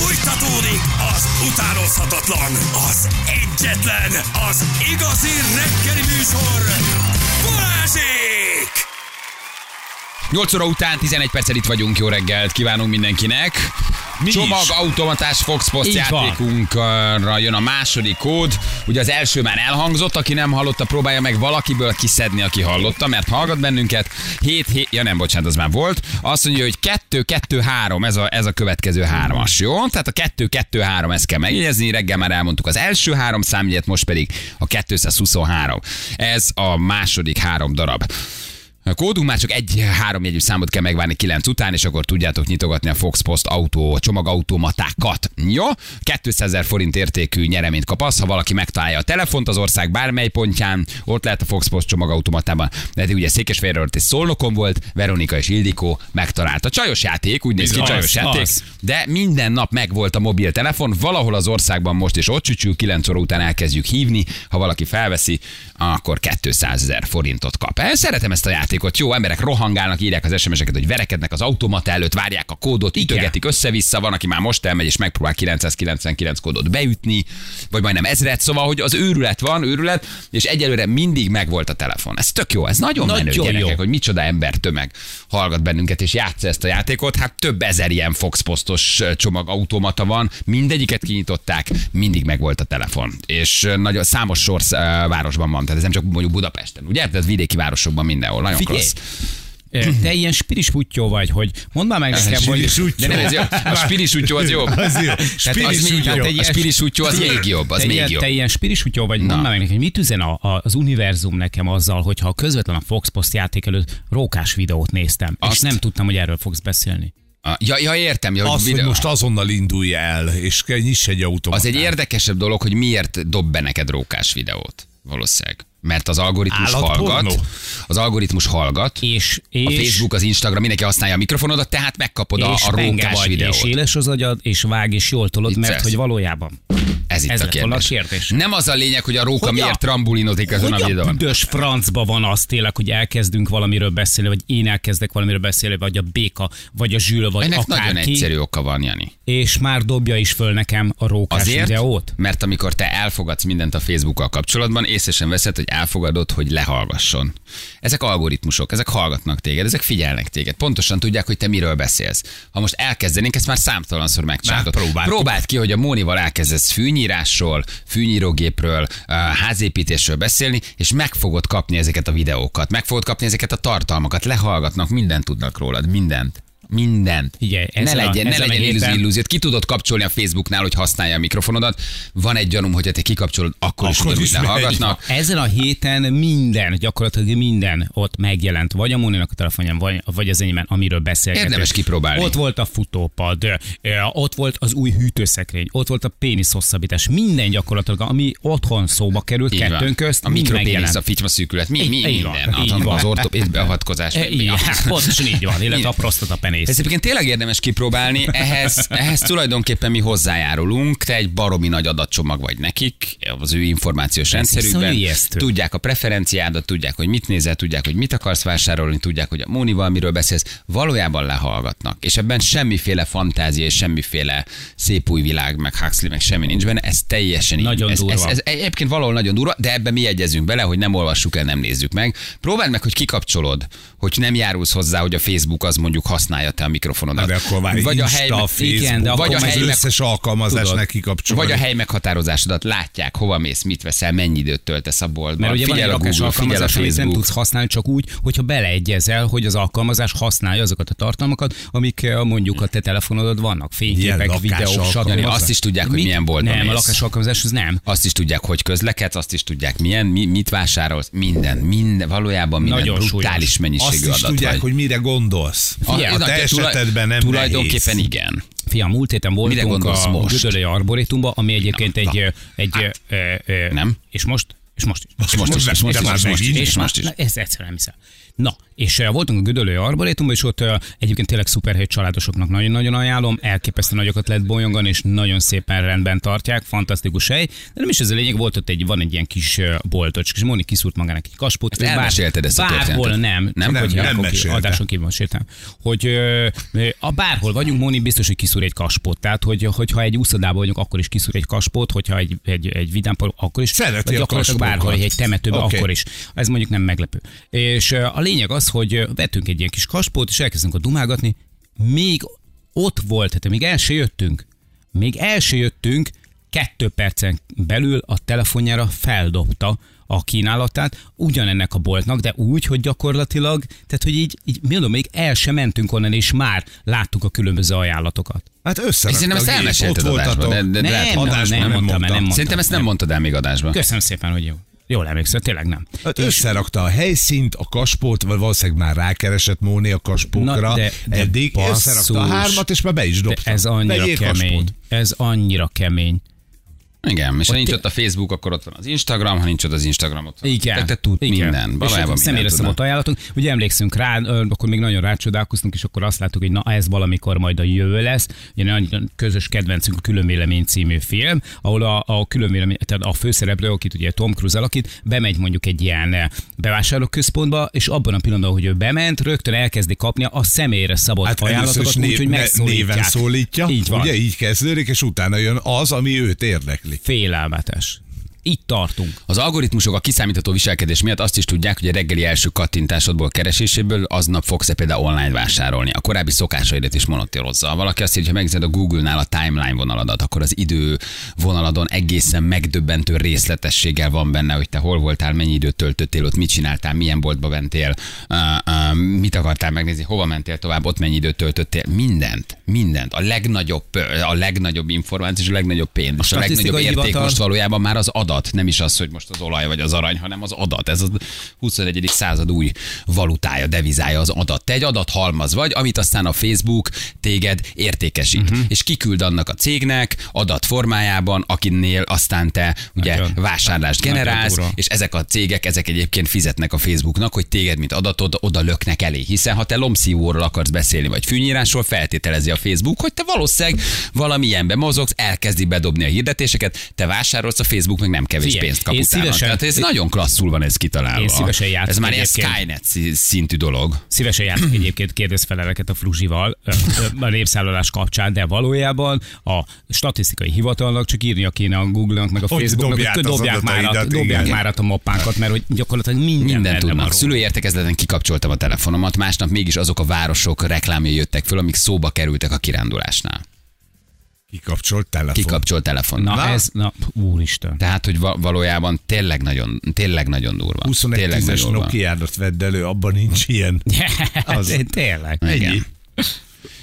Fújtatódik az utánozhatatlan, az egyetlen, az igazi reggeli műsor, Balázsék! 8 óra után 11 perccel itt vagyunk, jó reggelt kívánunk mindenkinek. Mi Csomag is. automatás Fox Post játékunkra jön a második kód. Ugye az első már elhangzott, aki nem hallotta, próbálja meg valakiből kiszedni, aki hallotta, mert hallgat bennünket. 7, 7 ja nem, bocsánat, az már volt. Azt mondja, hogy 2, 2, 3, ez a, ez a következő hármas, jó? Tehát a 2, 2, 3, ezt kell megjegyezni. Reggel már elmondtuk az első három számjegyet, most pedig a 223. Ez a második három darab. A kódunk már csak egy háromjegyű számot kell megvárni kilenc után, és akkor tudjátok nyitogatni a Fox Post autó csomagautomatákat. Jó? 200 ezer forint értékű nyereményt kapasz, ha valaki megtalálja a telefont az ország bármely pontján, ott lehet a Fox Post csomagautomatában. De eddig ugye Székesfehérváron és Szolnokon volt, Veronika és Ildikó megtalálta. Csajos játék, úgy néz ki, Az, csajos játék, az. de minden nap megvolt a mobiltelefon, valahol az országban most is ott csücsül, 9 óra után elkezdjük hívni, ha valaki felveszi, akkor 200 ezer forintot kap. Eh, Szeretem ezt a játékot. Jó, emberek rohangálnak, írják az SMS-eket, hogy verekednek az automata előtt, várják a kódot, ütögetik össze-vissza, van, aki már most elmegy és megpróbál 999 kódot beütni, vagy majdnem ezret, szóval, hogy az őrület van, őrület, és egyelőre mindig megvolt a telefon. Ez tök jó, ez nagyon, Nagyon menő jó. gyerekek, hogy micsoda ember tömeg hallgat bennünket és játsza ezt a játékot. Hát több ezer ilyen Fox Postos csomagautomata van, mindegyiket kinyitották, mindig megvolt a telefon. És nagyon számos sor városban van, tehát ez nem csak mondjuk Budapesten, ugye? Tehát vidéki városokban mindenhol. Nagyon Ö, te ilyen spiris putyó vagy, hogy mondd már meg nekem, hogy... De nem ez jó. A spiris úttyó az jobb. Az jó. Tehát az Spiris még úttyó. jobb. Te A ilyen- spiris úttyó az még jobb. Az te, még ilyen, jobb. te ilyen spiris útjó vagy, mondd már meg nekem, hogy mit üzen a, a, az univerzum nekem azzal, hogyha közvetlen a Fox Post játék előtt rókás videót néztem, és Azt- nem tudtam, hogy erről fogsz beszélni. Ja, ja értem. Ja, Az, hogy most azonnal indulj el, és nyiss egy automatát. Az egy érdekesebb dolog, hogy miért dob be neked rókás videót. Valószínűleg. Mert az algoritmus Állatpornó? hallgat. Az algoritmus hallgat. És, és, A Facebook, az Instagram, mindenki használja a mikrofonodat, tehát megkapod a, a rókás vagy, videót. és éles az agyad, és vág, és jól tolod, mert Vicces. hogy valójában. Ez itt Ez a kérdés. a kérdés. Nem az a lényeg, hogy a róka Hogy a- miért trambulinodik ezen a Hogy a videón. büdös francba van az tényleg, hogy elkezdünk valamiről beszélni, vagy én elkezdek valamiről beszélni, vagy a béka, vagy a zsül, vagy Ennek akárki, nagyon egyszerű oka van, Jani. és már dobja is föl nekem a rókás Azért, videót. mert amikor te elfogadsz mindent a Facebookkal kapcsolatban, észre sem veszed, hogy elfogadod, hogy lehallgasson. Ezek algoritmusok, ezek hallgatnak téged, ezek figyelnek téged. Pontosan tudják, hogy te miről beszélsz. Ha most elkezdenénk, ezt már számtalanszor próbáltuk. Próbáld ki, hogy a Mónival elkezdesz fűnyírásról, fűnyírógépről, házépítésről beszélni, és meg fogod kapni ezeket a videókat, meg fogod kapni ezeket a tartalmakat, lehallgatnak, mindent tudnak rólad, mindent. Mindent. Figyelj, ne a- legyen, ne ezen a legyen illúzió, illúziót. Ki tudod kapcsolni a Facebooknál, hogy használja a mikrofonodat. Van egy gyanúm, hogy ha te kikapcsolod, akkor, is Akkor tudod, is hogy megy. lehallgatnak. Ezen a héten minden, gyakorlatilag minden ott megjelent, vagy a Móninak a telefonján, vagy, vagy az enyémben, amiről beszélgetünk. Érdemes kipróbálni. Ott volt a futópad, ott volt az új hűtőszekrény, ott volt a pénisz hosszabbítás, minden gyakorlatilag, ami otthon szóba került Így van. kettőnk közt, a mikropénisz, a fityma szűkület, mi, mi, Így- minden. Az, van. az ortopéd beavatkozás. Pontosan így van, illetve a prostata penész. Ez egyébként tényleg érdemes kipróbálni, ehhez, ehhez tulajdonképpen mi hozzájárulunk, te egy baromi nagy adatcsomag vagy nekik, az ő információs rendszerükben. Tudják a preferenciádat, tudják, hogy mit nézel, tudják, hogy mit akarsz vásárolni, tudják, hogy a Mónival miről beszélsz, valójában lehallgatnak. És ebben semmiféle fantázia és semmiféle szép új világ, meg Huxley, meg semmi nincs benne, ez teljesen így. Nagyon ez, ez, durva. ez, egyébként valahol nagyon durva, de ebben mi egyezünk bele, hogy nem olvassuk el, nem nézzük meg. Próbáld meg, hogy kikapcsolod, hogy nem járulsz hozzá, hogy a Facebook az mondjuk használja te a mikrofonodat. De akkor már vagy a Insta, hely, Facebook, igen, de vagy a hely meg- összes alkalmazás Tudod, neki kapcsolni. vagy a hely meghatározásodat látják, hova mész, mit veszel, mennyi időt töltesz a boltban. Mert ugye van egy figyel a lakás Google, figyel a amit nem Facebook. tudsz használni csak úgy, hogyha beleegyezel, hogy az alkalmazás használja azokat a tartalmakat, amik eh, mondjuk a te telefonodon vannak. Fényképek, videók, stb. Azt is tudják, hogy milyen boltba Nem, a lakás alkalmazás az nem. Azt is tudják, hogy közlekedsz, azt is tudják, milyen, mi, mit vásárolsz, minden, minden, valójában minden Nagyon brutális mennyiségű Azt is adat tudják, hogy mire gondolsz. A tulaj- esetedben nem Tulajdonképpen nehéz. igen. Fiam, múlt héten voltunk a? Gödöllői Arborétumban, ami egyébként egy, ö, egy, ö, ö, ö, Nem? És most? És most is. És most is, és most de is, már és most is, és most is. Na, ez egyszerűen nem hiszem. Na, és uh, voltunk a Gödöllő Arborétumban, és ott uh, egyébként tényleg szuper hely családosoknak nagyon-nagyon ajánlom, elképesztő nagyokat lehet bolyongani, és nagyon szépen rendben tartják, fantasztikus hely. De nem is ez a lényeg, volt ott egy, van egy ilyen kis uh, boltocska, és Moni kiszúrt magának egy kaspót. Ezt elmesélted ezt a Bárhol nem. Nem? Nem, akkor nem ki-. Adáson kívül meséltem. Hogy ö, a bárhol vagyunk, Moni biztos, hogy kiszúr egy kaspót. Tehát, hogy, hogyha egy úszodában vagyunk, akkor is kiszúr egy kaspót, hogyha egy, egy, egy vidámpar, akkor is. Szereti a gyakorlatilag kaspókat. egy temetőben, Oké. akkor is. Ez mondjuk nem meglepő. És a lényeg az, hogy vettünk egy ilyen kis kaspót, és elkezdünk a dumálgatni. Még ott volt, tehát még el se jöttünk. Még el se jöttünk, kettő percen belül a telefonjára feldobta a kínálatát ugyanennek a boltnak, de úgy, hogy gyakorlatilag, tehát hogy így, így mondom, még el sem mentünk onnan, és már láttuk a különböző ajánlatokat. Hát összerakta Szerintem ezt elmesélted ott adásban, de- de- nem, lehet, nem, adásban nem, nem mondtam, el, mondtam. nem mondtam. Szerintem ezt nem mondtad el még adásban. Köszönöm szépen, hogy jó. Jól emlékszel, tényleg nem. Hát összerakta a helyszínt, a kaspót, vagy valószínűleg már rákeresett Móni a kaspókra. Na, de- de Eddig basszus. összerakta a hármat, és már be is dobta. ez annyira Vegyél kemény. kaspót. Ez annyira kemény. Igen, és ha nincs ott a Facebook, akkor ott van az Instagram, ha nincs ott az Instagram, ott van. Igen. Te, te tud Igen. minden. És Valójában minden személyre szabott ajánlatunk. Ugye emlékszünk rá, akkor még nagyon rácsodálkoztunk, és akkor azt láttuk, hogy na ez valamikor majd a jövő lesz. Ugye nagyon közös kedvencünk a Különvélemény című film, ahol a, a különvélemény, tehát a főszereplő, akit ugye Tom Cruise alakít, bemegy mondjuk egy ilyen eh, bevásárlóközpontba, és abban a pillanatban, hogy ő bement, rögtön elkezdi kapni a személyre szabott Hát ajánlatokat, úgyhogy megszólítják. néven szólítja, Így van. ugye így kezdődik, és utána jön az, ami őt érdekli. Félelmetes. Itt tartunk. Az algoritmusok a kiszámítható viselkedés miatt azt is tudják, hogy a reggeli első kattintásodból, kereséséből aznap fogsz-e például online vásárolni. A korábbi szokásaidat is monitorozza. Valaki azt írja, hogy ha megnézed a Google-nál a timeline vonaladat, akkor az idő vonaladon egészen megdöbbentő részletességgel van benne, hogy te hol voltál, mennyi időt töltöttél ott, mit csináltál, milyen boltba mentél, uh, uh, mit akartál megnézni, hova mentél tovább, ott mennyi időt töltöttél, mindent, mindent. A legnagyobb, a legnagyobb információ és a legnagyobb pénz. és a legnagyobb érték hivatal- most valójában már az adat, nem is az, hogy most az olaj vagy az arany, hanem az adat. Ez a 21. század új valutája, devizája az adat. Te egy adathalmaz vagy, amit aztán a Facebook téged értékesít. Uh-huh. És kiküld annak a cégnek adat formájában, akinél aztán te ugye Nagyon- vásárlást nagyon generálsz, durva. és ezek a cégek, ezek egyébként fizetnek a Facebooknak, hogy téged, mint adatod, oda löknek elé. Hiszen ha te lomszívóról akarsz beszélni, vagy fűnyírásról, feltételezi a Facebook, hogy te valószínűleg valamilyenben mozogsz, elkezdi bedobni a hirdetéseket, te vásárolsz, a Facebook meg nem kevés Figyelj, pénzt kap én utána. szívesen- Tehát ez nagyon klasszul van ez kitalálva. Én szívesen játszom Ez már ilyen egyébként. Skynet szintű dolog. Szívesen játszok egyébként kérdezfeleleket a Fruzsival a népszállodás kapcsán, de valójában a statisztikai hivatalnak csak írnia kéne a Google-nak, meg a Hogy Facebooknak, hogy dobják, már, a, adataidat, dobják már a moppánkat, mert hogy gyakorlatilag minden, van tudnak. Szülői értekezleten kikapcsoltam a telefonomat, másnap mégis azok a városok reklámjai jöttek föl, amik szóba kerültek a kirándulásnál. Kikapcsolt telefon. Kikapcsolt telefon. Na, Na. ez, na, úristen. Tehát, hogy va- valójában tényleg nagyon, tényleg nagyon durva. 21 tényleg tízes nagyon durva. Nokia-t vedd elő, abban nincs ilyen. Az- Tényleg. Igen. Ennyi.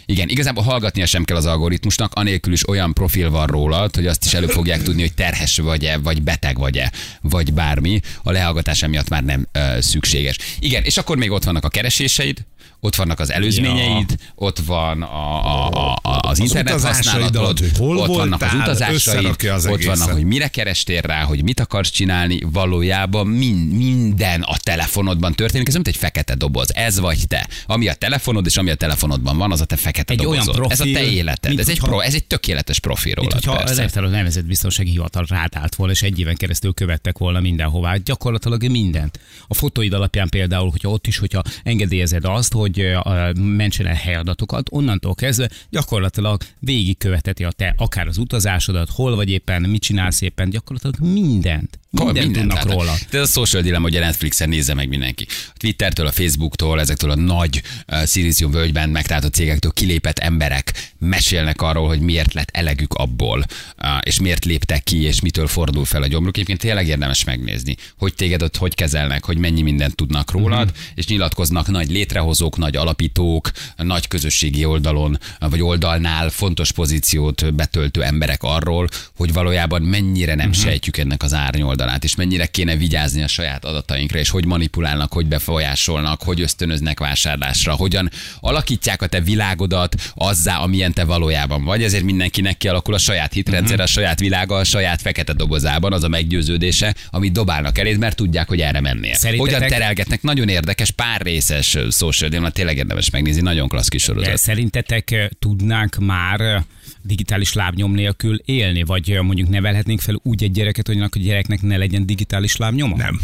Igen, igazából hallgatnia sem kell az algoritmusnak, anélkül is olyan profil van rólad, hogy azt is elő fogják tudni, hogy terhes vagy-e, vagy beteg vagy-e, vagy bármi. A lehallgatása miatt már nem ö, szükséges. Igen, és akkor még ott vannak a kereséseid, ott vannak az előzményeid, ja. ott van a, a, a, a, az, internet használatod, hol ott vannak az voltál, utazásaid, az ott vannak, egészet. hogy mire kerestél rá, hogy mit akarsz csinálni, valójában min, minden a telefonodban történik, ez nem egy fekete doboz, ez vagy te. Ami a telefonod, és ami a telefonodban van, az a te fekete Egy olyan dobozod. ez a te profil, életed, mint ez egy, hogyha- pro, ez egy tökéletes profil Mint rólad, hogyha az persze. elvtáról nevezett biztonsági hivatal rátált volna, és egy éven keresztül követtek volna mindenhová. Gyakorlatilag mindent. A fotóid alapján például, hogyha ott is, hogyha engedélyezed azt, hogy mentsen el helyadatokat, onnantól kezdve gyakorlatilag végigköveteti a te akár az utazásodat, hol vagy éppen, mit csinálsz éppen, gyakorlatilag mindent. Mindent tudnak tehát- róla. Ez a social dilemma, hogy a Netflixen nézze meg mindenki. A Twittertől, a Facebooktól, ezektől a nagy uh, Silesium völgyben megtalált cégektől kilépett emberek mesélnek arról, hogy miért lett elegük abból, uh, és miért léptek ki, és mitől fordul fel a gyomruk. Egyébként tényleg érdemes megnézni, hogy téged ott hogy kezelnek, hogy mennyi mindent tudnak rólad, Mhm. és nyilatkoznak nagy létrehozók, nagy alapítók, nagy közösségi oldalon, vagy oldalnál fontos pozíciót betöltő emberek arról, hogy valójában mennyire nem Mhm. sejtjük ennek az árnyoldalát. Oldalát, és mennyire kéne vigyázni a saját adatainkra, és hogy manipulálnak, hogy befolyásolnak, hogy ösztönöznek vásárlásra, hogyan alakítják a te világodat azzá, amilyen te valójában vagy. Ezért mindenkinek kialakul a saját hitrendszer, a saját világa, a saját fekete dobozában, az a meggyőződése, amit dobálnak eléd, mert tudják, hogy erre mennél. Szerintetek- Hogyan terelgetnek, nagyon érdekes, pár részes social dilemma, tényleg érdemes megnézni, nagyon klassz kis sorozat. De Szerintetek tudnánk már digitális lábnyom nélkül élni, vagy mondjuk nevelhetnénk fel úgy egy gyereket, hogy a gyereknek ne legyen digitális lábnyoma? Nem.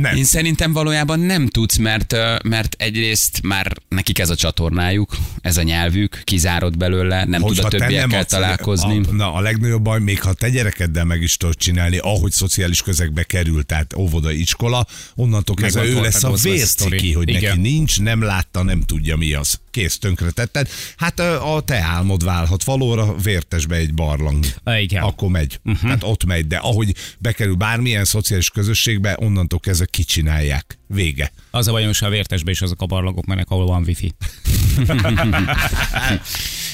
Nem. Én szerintem valójában nem tudsz, mert, mert egyrészt már nekik ez a csatornájuk, ez a nyelvük, kizárod belőle, nem tud a Hogyha többiekkel találkozni. A, na, a legnagyobb baj, még ha te gyerekeddel meg is tudod csinálni, ahogy szociális közegbe került, tehát óvoda, iskola, onnantól kezdve ő lesz a vérciki, hogy Igen. neki nincs, nem látta, nem tudja mi az. Kész, tönkretetted. Hát a te álmod válhat valóra, vértesbe egy barlang. Igen. Akkor megy. Uh-huh. Tehát ott megy, de ahogy bekerül bármilyen szociális közösségbe, onnantól kezdve kicsinálják. Vége. Az a bajom, hogy a vértesbe is azok a barlangok mennek, ahol van wifi.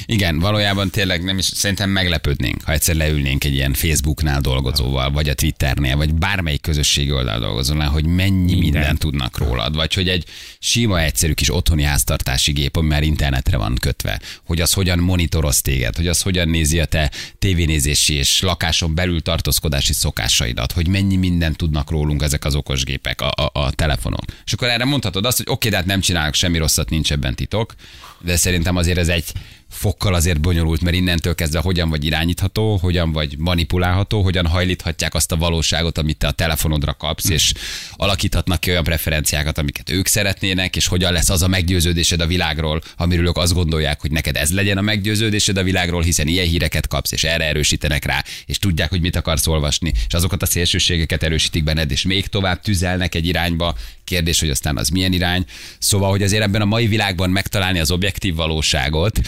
Igen, valójában tényleg nem is, szerintem meglepődnénk, ha egyszer leülnénk egy ilyen Facebooknál dolgozóval, vagy a Twitternél, vagy bármelyik közösségi oldal dolgozónál, hogy mennyi mindent tudnak rólad, vagy hogy egy sima, egyszerű kis otthoni háztartási gép, ami már internetre van kötve, hogy az hogyan monitoroz téged, hogy az hogyan nézi a te tévénézési és lakáson belül tartózkodási szokásaidat, hogy mennyi mindent tudnak rólunk ezek az okosgépek, a, a, a telefonok. És akkor erre mondhatod azt, hogy oké, de hát nem csinálok semmi rosszat, nincs ebben titok, de szerintem azért ez egy fokkal azért bonyolult, mert innentől kezdve hogyan vagy irányítható, hogyan vagy manipulálható, hogyan hajlíthatják azt a valóságot, amit te a telefonodra kapsz, és alakíthatnak ki olyan preferenciákat, amiket ők szeretnének, és hogyan lesz az a meggyőződésed a világról, amiről ők azt gondolják, hogy neked ez legyen a meggyőződésed a világról, hiszen ilyen híreket kapsz, és erre erősítenek rá, és tudják, hogy mit akarsz olvasni, és azokat a szélsőségeket erősítik benned, és még tovább tüzelnek egy irányba. Kérdés, hogy aztán az milyen irány. Szóval, hogy azért ebben a mai világban megtalálni az objektív valóságot,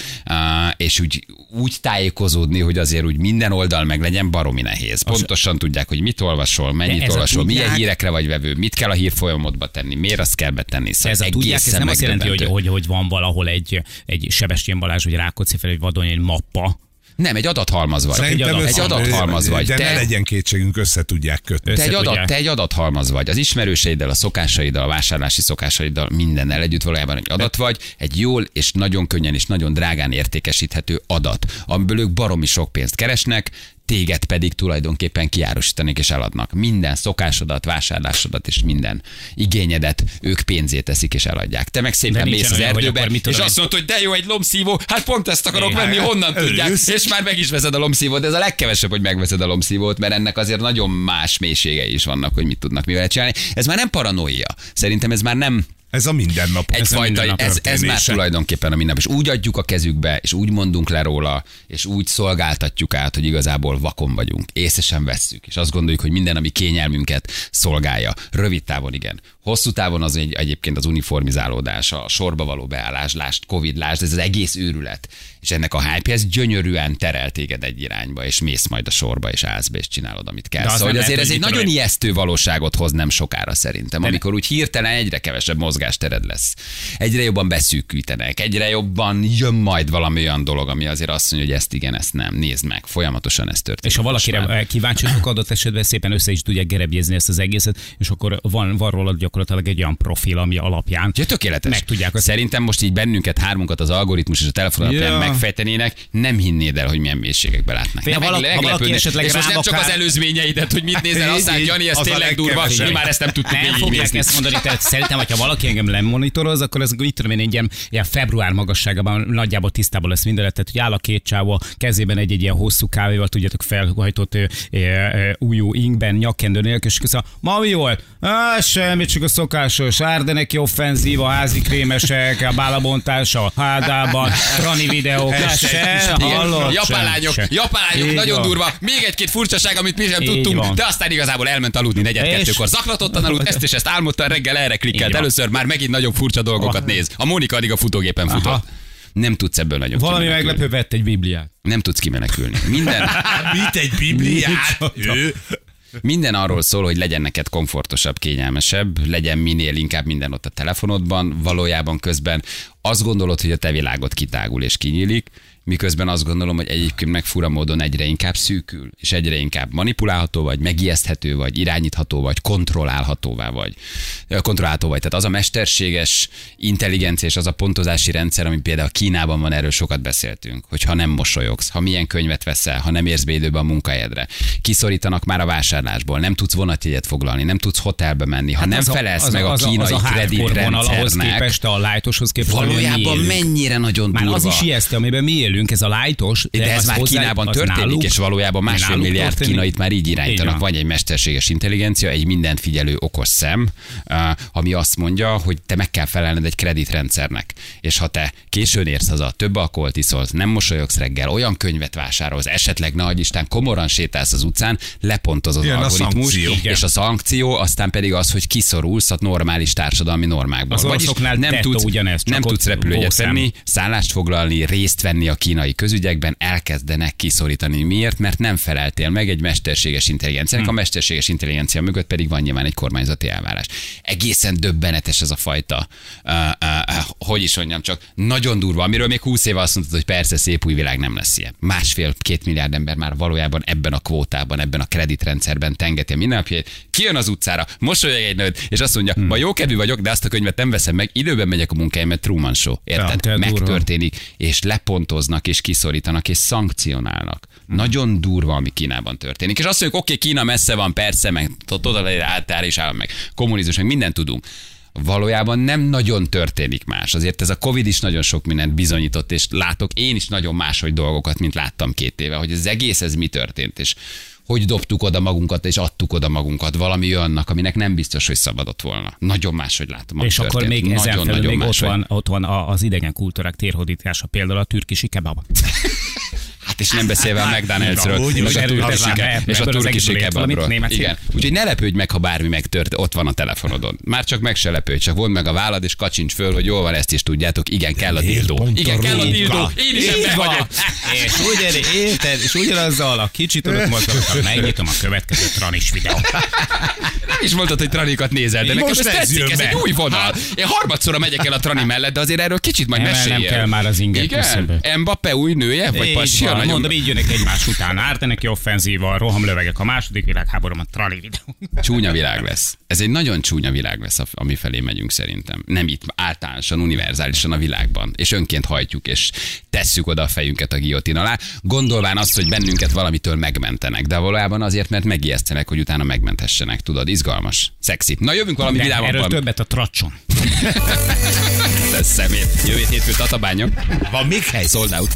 és úgy, úgy tájékozódni, hogy azért úgy minden oldal meg legyen baromi nehéz. Pontosan tudják, hogy mit olvasol, mennyit olvasol, milyen tudják- hírekre vagy vevő, mit kell a hírfolyamodba tenni, miért azt kell betenni. Szóval Ez a tudják, ez nem azt jelenti, hogy, hogy, hogy van valahol egy, egy Sebestyén Balázs, vagy Rákóczi fel, egy vadon egy mappa, Nem, egy adathalmaz vagy. Szerintem egy adathalmaz vagy. De Te- ne legyen kétségünk, össze tudják kötni. Te egy, adat, te egy adathalmaz vagy. Az ismerőseiddel, a szokásaiddal, a vásárlási szokásaiddal, mindennel együtt valójában egy adat vagy. Egy jól és nagyon könnyen és nagyon drágán értékesíthető adat, amiből ők baromi sok pénzt keresnek, téged pedig tulajdonképpen kiárusítanak és eladnak. Minden szokásodat, vásárlásodat és minden igényedet ők pénzét teszik és eladják. Te meg szépen mész az erdőbe, és azt mondod, hogy de jó, egy lombszívó, hát pont ezt akarok Igen. venni, honnan tudják, Örülsz? és már meg is veszed a lombszívót, de ez a legkevesebb, hogy megveszed a lombszívót, mert ennek azért nagyon más mélységei is vannak, hogy mit tudnak mivel csinálni. Ez már nem paranoia. Szerintem ez már nem Ez a mindennap. egyfajta, mindennap ez, ez már tulajdonképpen a mindennap. És úgy adjuk a kezükbe, és úgy mondunk le róla, és úgy szolgáltatjuk át, hogy igazából vakon vagyunk. Észre sem vesszük, és azt gondoljuk, hogy minden, ami kényelmünket szolgálja. Rövid távon igen. Hosszú távon az egy, egyébként az uniformizálódás, a sorba való beállás, lást, covid, lást, ez az egész őrület. És ennek a hype ez gyönyörűen terel téged egy irányba, és mész majd a sorba, és állsz be, és csinálod, amit kell. De Szóval azért lehet, ez egy nagyon ijesztő valóságot hoz nem sokára szerintem, amikor úgy hirtelen egyre kevesebb mozgástered lesz. Egyre jobban beszűkítenek, egyre jobban jön majd valami olyan dolog, ami azért azt mondja, hogy ezt igen, ezt nem, nézd meg, folyamatosan ez történik. És ha valakire már. eh, kíváncsiak adott esetben szépen össze is tudják gerebjézni ezt az egészet, és akkor van, van róla gyakorlatilag egy olyan profil, ami alapján Ja, tökéletes. meg tudják. Szerintem most így bennünket, hármunkat az algoritmus és a telefon alapján Ja. Megfejtenének, nem hinnéd el, hogy milyen mélységekbe látnak. Fél, Nem, valaki meglepődnék. esetleg és most nem csak az előzményeidet, hogy mit nézel, aztán Jani, ez tényleg durva, mi már ezt nem tudtuk Nem fogják ezt mondani, tehát szerintem, hogyha valaki engem lemonitoroz, akkor ez itt tudom én egy ilyen, ilyen február magasságában nagyjából tisztában lesz minden, tehát hogy áll a két csávó kezében egy, egy ilyen hosszú kávéval, tudjátok, felhajtott újú inkben, nyakkendő nélkül, és köszön, ma mi volt? Á, semmi, csak a szokásos, Árdeneki offenzív, a házi krémesek, a bálabontása, hádában, Rani videók, hát se, hallott, Japán lányok, japán lányok, nagyon durva. Még egy-két furcsaság, amit mi sem tudtunk, de aztán igazából elment aludni negyed És- kettőkor. Zaklatottan aludt, ezt és ezt álmodta, reggel erre klikkelt. Először már megint nagyon furcsa dolgokat néz. A Mónika addig a futógépen futott. Nem tudsz ebből nagyon Valami kimenekülni. meglepő vett egy bibliát. Nem tudsz kimenekülni. Minden, Mit egy bibliát? Ő? Minden arról szól, hogy legyen neked komfortosabb, kényelmesebb, legyen minél inkább minden ott a telefonodban, valójában közben azt gondolod, hogy a te világod kitágul és kinyílik, miközben azt gondolom, hogy egyébként meg fura módon egyre inkább szűkül, és egyre inkább manipulálható vagy, megijeszthető vagy, irányítható vagy, kontrollálhatóvá vagy, kontrollálható vagy. Tehát az a mesterséges intelligencia és az a pontozási rendszer, ami például Kínában van, erről sokat beszéltünk, hogy ha nem mosolyogsz, ha milyen könyvet veszel, ha nem érsz be időben a munkahelyedre, kiszorítanak már a vásárlásból, nem tudsz vonatjegyet foglalni, nem tudsz hotelbe menni, ha nem Hát az felelsz az meg a, az kínai az a hardcore vonal ahhoz kreditrendszernek, képest, a lightoshoz képest, valójában mennyire nagyon Már durva. az is ijesztő, amiben mi élünk, ez a lightos. De ez az már hozzá- Kínában történik, náluk- és valójában másfél milliárd történik. kínait már így Így irányítanak. van. Van egy mesterséges intelligencia, egy mindent figyelő okos szem, uh, ami azt mondja, hogy te meg kell felelned egy kreditrendszernek. És ha te későn érsz haza, több alkoholt iszolsz, nem mosolyogsz reggel, olyan könyvet vásárolsz, esetleg adj Isten, komoran sétálsz az utcán, lepontoz az Jön a algoritmus, szankció. és a szankció aztán pedig az, hogy kiszorulsz a normális társadalmi normákból. Az oroszoknál nem tudsz, ugyanez, nem tudsz repülőjegyet venni, szállást foglalni, részt venni a kínai közügyekben, elkezdenek kiszorítani. Miért? Mert nem feleltél meg egy mesterséges intelligenciának. A mesterséges intelligencia mögött pedig van nyilván egy kormányzati elvárás. Egészen döbbenetes ez a fajta, uh, uh, uh, hogy is mondjam, csak nagyon durva, amiről még 20 éve azt mondtad, hogy persze szép új világ nem lesz ilyen. Másfél-két milliárd ember már valójában ebben a kvótában, ebben a kreditrendszerben tengeti a mindennapjait. Kijön az utcára, mosolyog egy nőt, és azt mondja, hmm. ma jókedvű vagyok, de azt a könyvet nem veszem meg, időben megyek a munkáimat, Truman Show. Érted? Ja. Megtörténik, és lepontoznak, és kiszorítanak, és szankcionálnak. Nagyon durva, ami Kínában történik. És azt mondjuk, oké, Kína messze van, persze, meg totális állam, meg kommunizmus, meg mindent tudunk. Valójában nem nagyon történik más. Azért ez a Covid is nagyon sok mindent bizonyított, és látok én is nagyon máshogy dolgokat, mint láttam két éve, hogy az egész ez mi történt, és hogy dobtuk oda magunkat, és adtuk oda magunkat valami olyannak, aminek nem biztos, hogy szabadott volna. Nagyon máshogy látom. És akkor még ezen nagyon, felül nagyon még ott van, ott van az idegen kultúrák térhódítása, például a türkisi kebab. Hát és nem beszélve a McDonald'sről, Úgy, és úgy, a be- és a Igen. Úgyhogy ne lepődj meg, ha bármi megtört, ott van a telefonodon. Már csak meg se lepődj, csak vond meg a vállad, és kacsincs föl, hogy jól van, ezt is tudjátok. Igen, kell a dildó. Igen, a kell a dildó. Én is ebben vagyok. És, ugyan, érted, és ugyanazzal a kicsit ott mozogtam, megnyitom a következő tranis videót. Nem is mondtad, hogy tranikat nézel, de nekem Most ez tetszik, ez egy új vonal. Én harmadszorra megyek el a trani mellett, de azért erről kicsit majd Nem, nem kell már az inger Igen? Mbappé új nője? Vagy passia? Nagyon... mondom, így jönnek egymás után. Árte neki offenzíva, rohamlövegek a második világháborúban, a trali videó. Csúnya világ lesz. Ez egy nagyon csúnya világ lesz, ami felé megyünk szerintem. Nem itt, általánosan, univerzálisan a világban. És önként hajtjuk, és tesszük oda a fejünket a guillotine alá, gondolván azt, hogy bennünket valamitől megmentenek. De valójában azért, mert megijesztenek, hogy utána megmenthessenek. Tudod, izgalmas, szexi. Na jövünk valami De erről vidámabban. többet a tracson. Ez szemét. Jövő hétfő Tatabánya. Van még hely? Sold out.